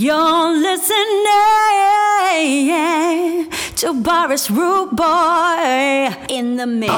You're listening to Boris Rudeboy in the mix.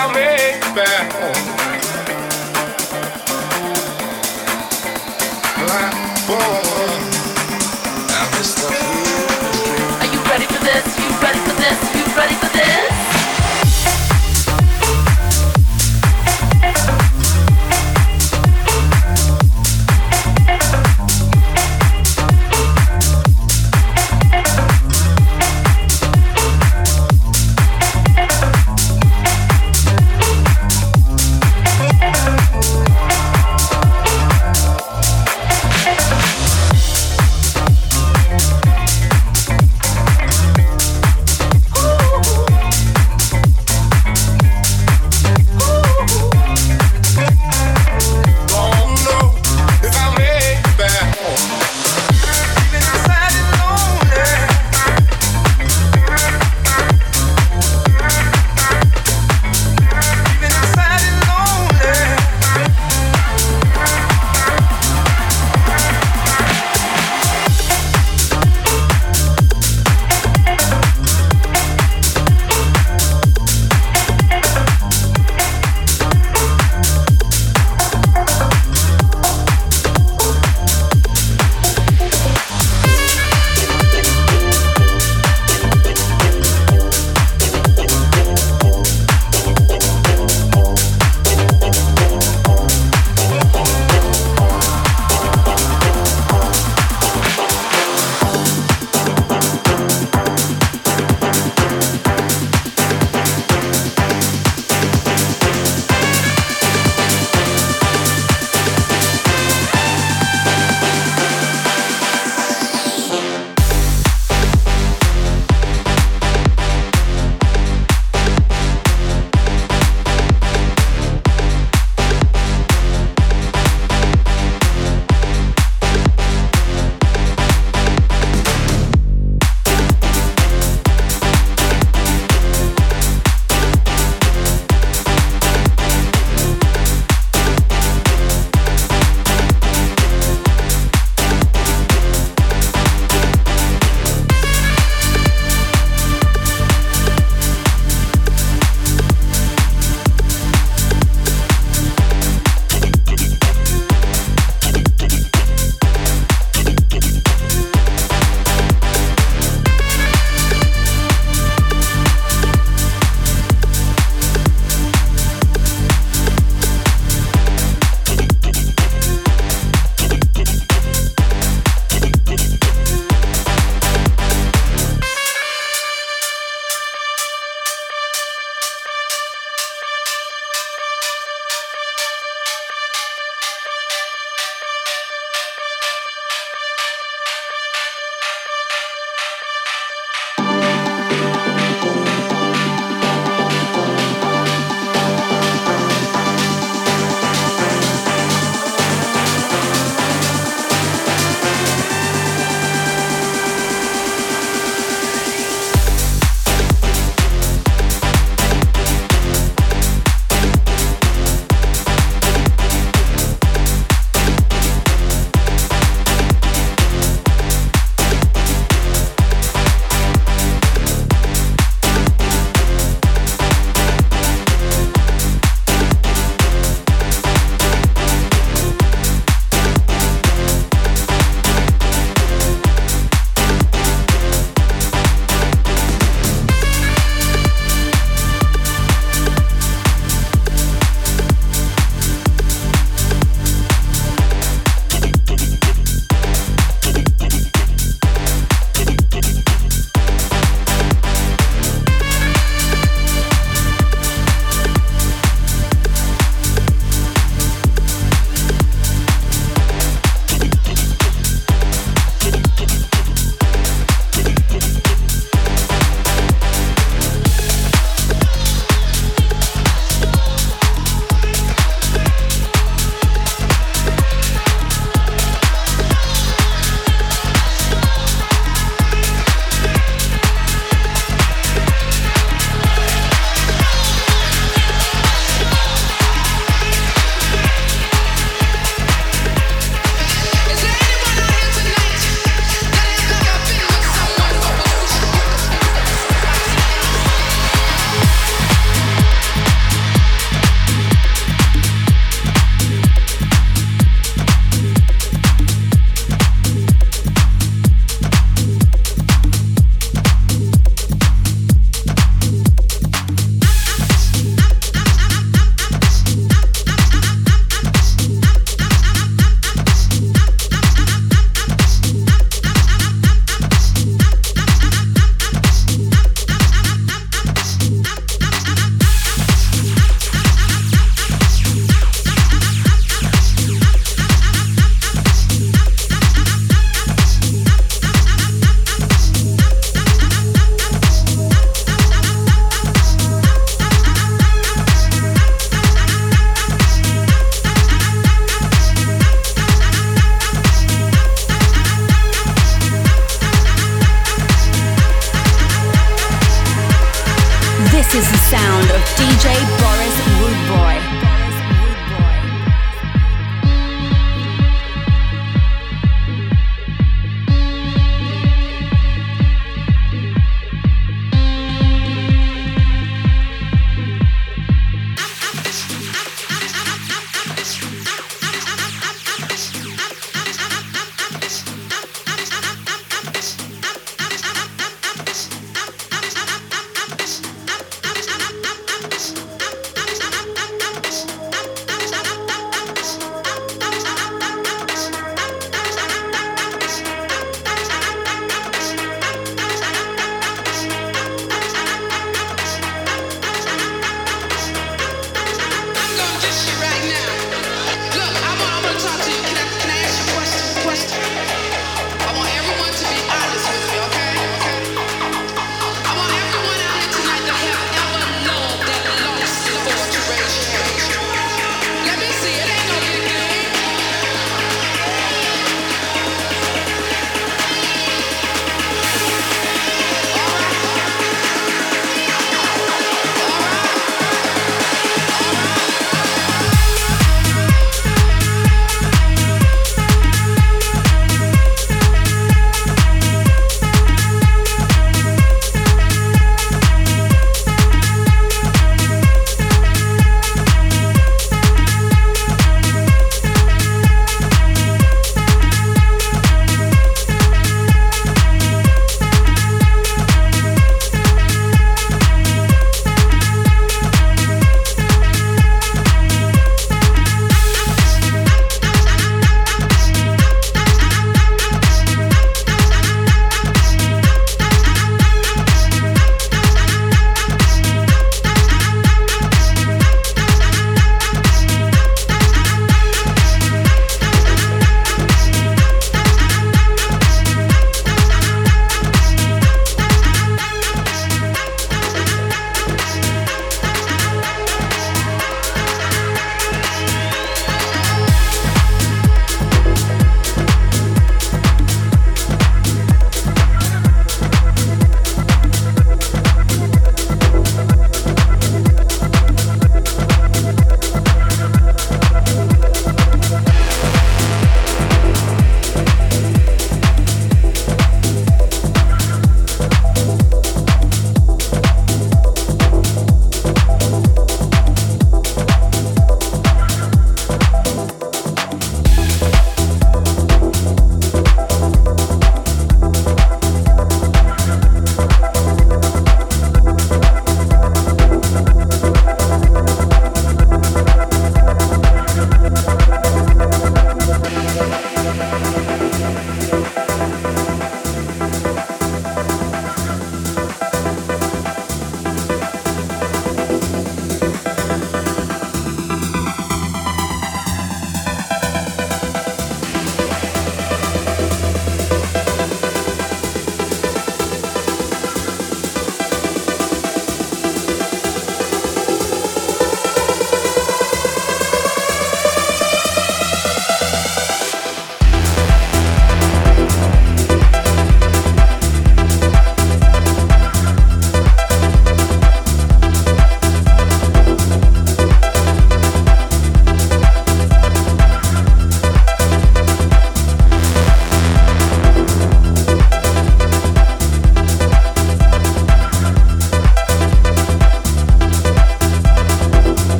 I made back home.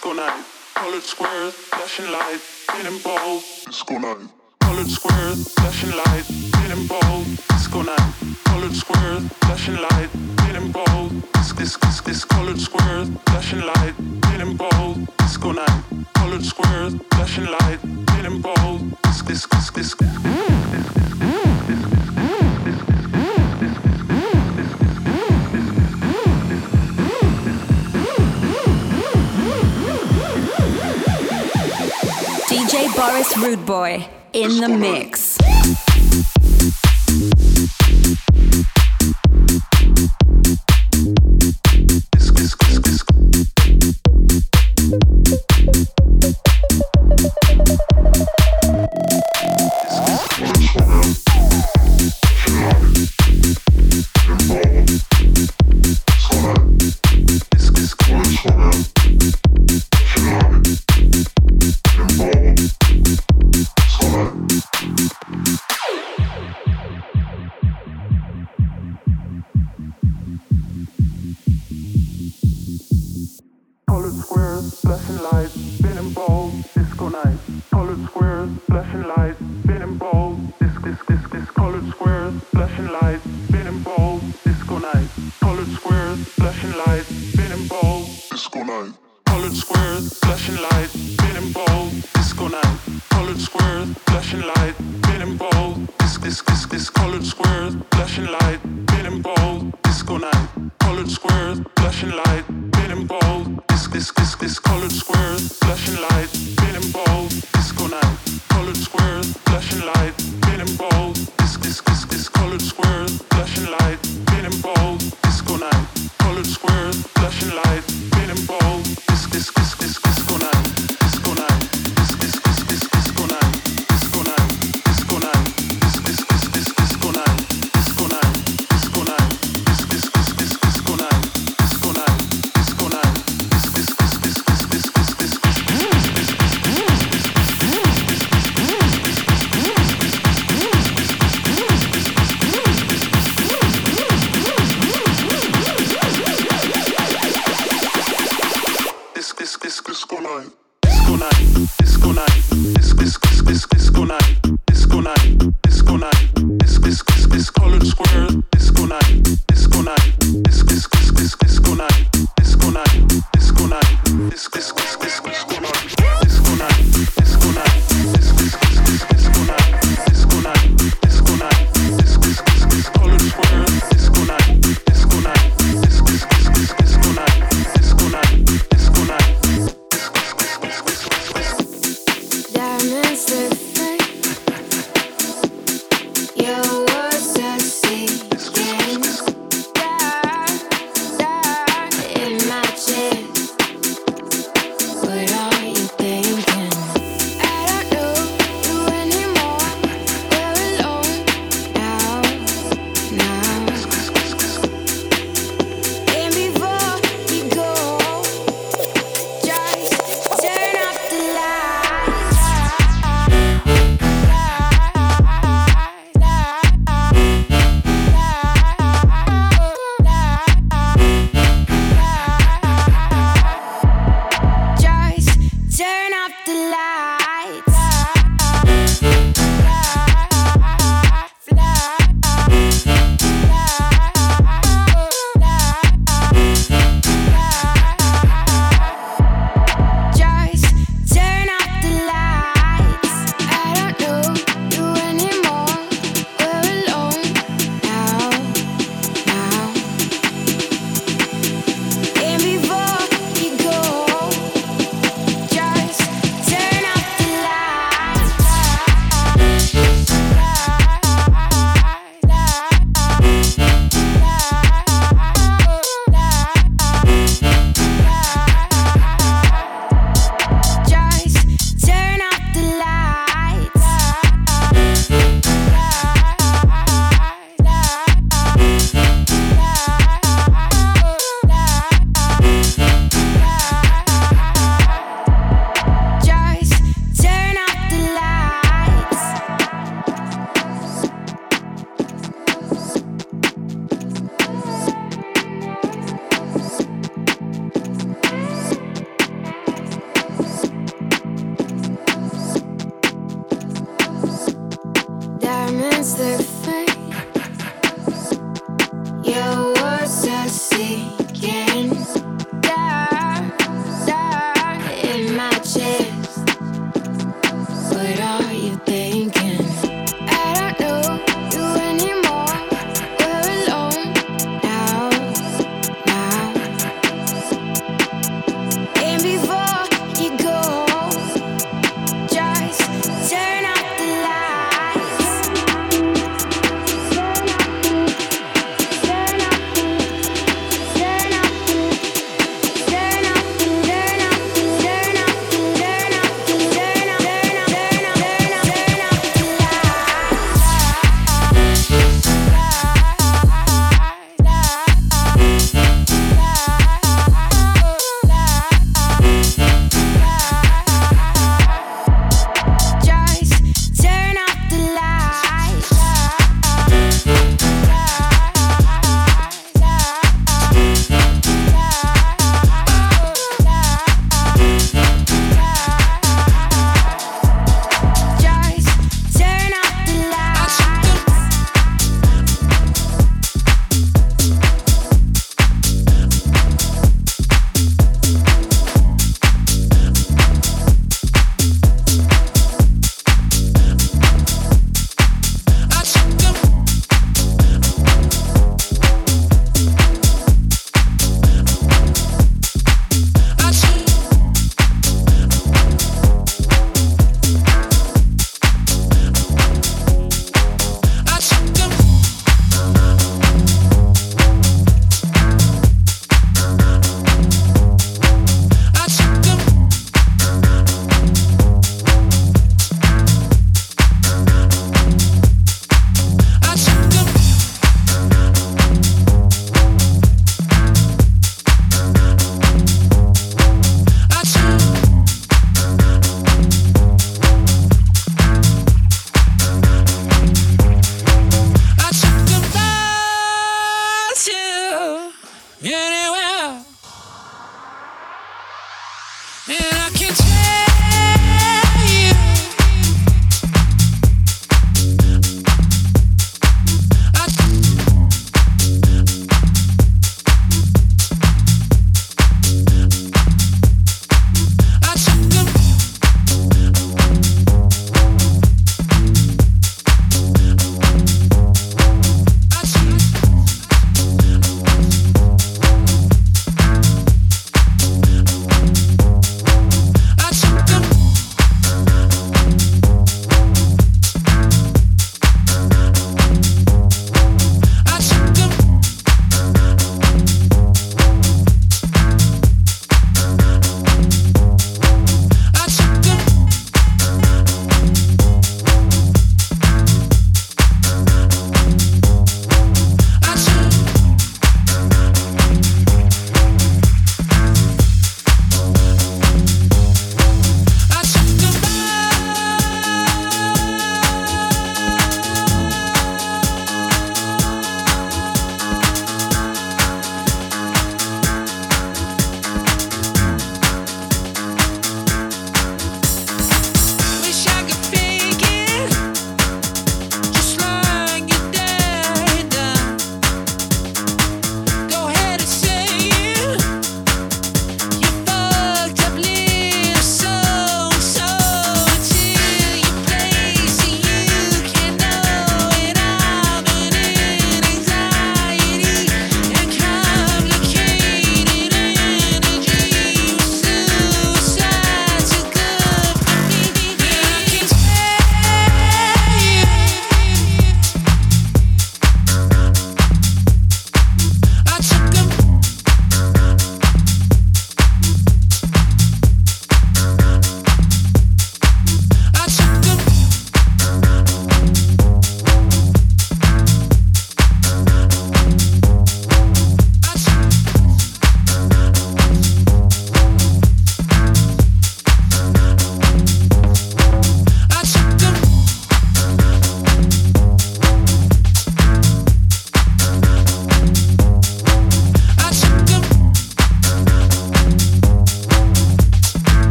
Disco night. Colored squares, flashing light, spinning bold, disco night. Colored squares, flashing light, spinning bold, disco night. Colored squares, flashing light, spinning bold, this this this this colored squares, flashing light, spinning bold, disco night. Colored squares, flashing light, spinning bold, this this this this Boris Rudeboy in the mix. flashing light, pinning ball, disc, disc.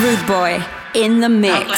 Rudeboy in the mix.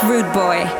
rude boy.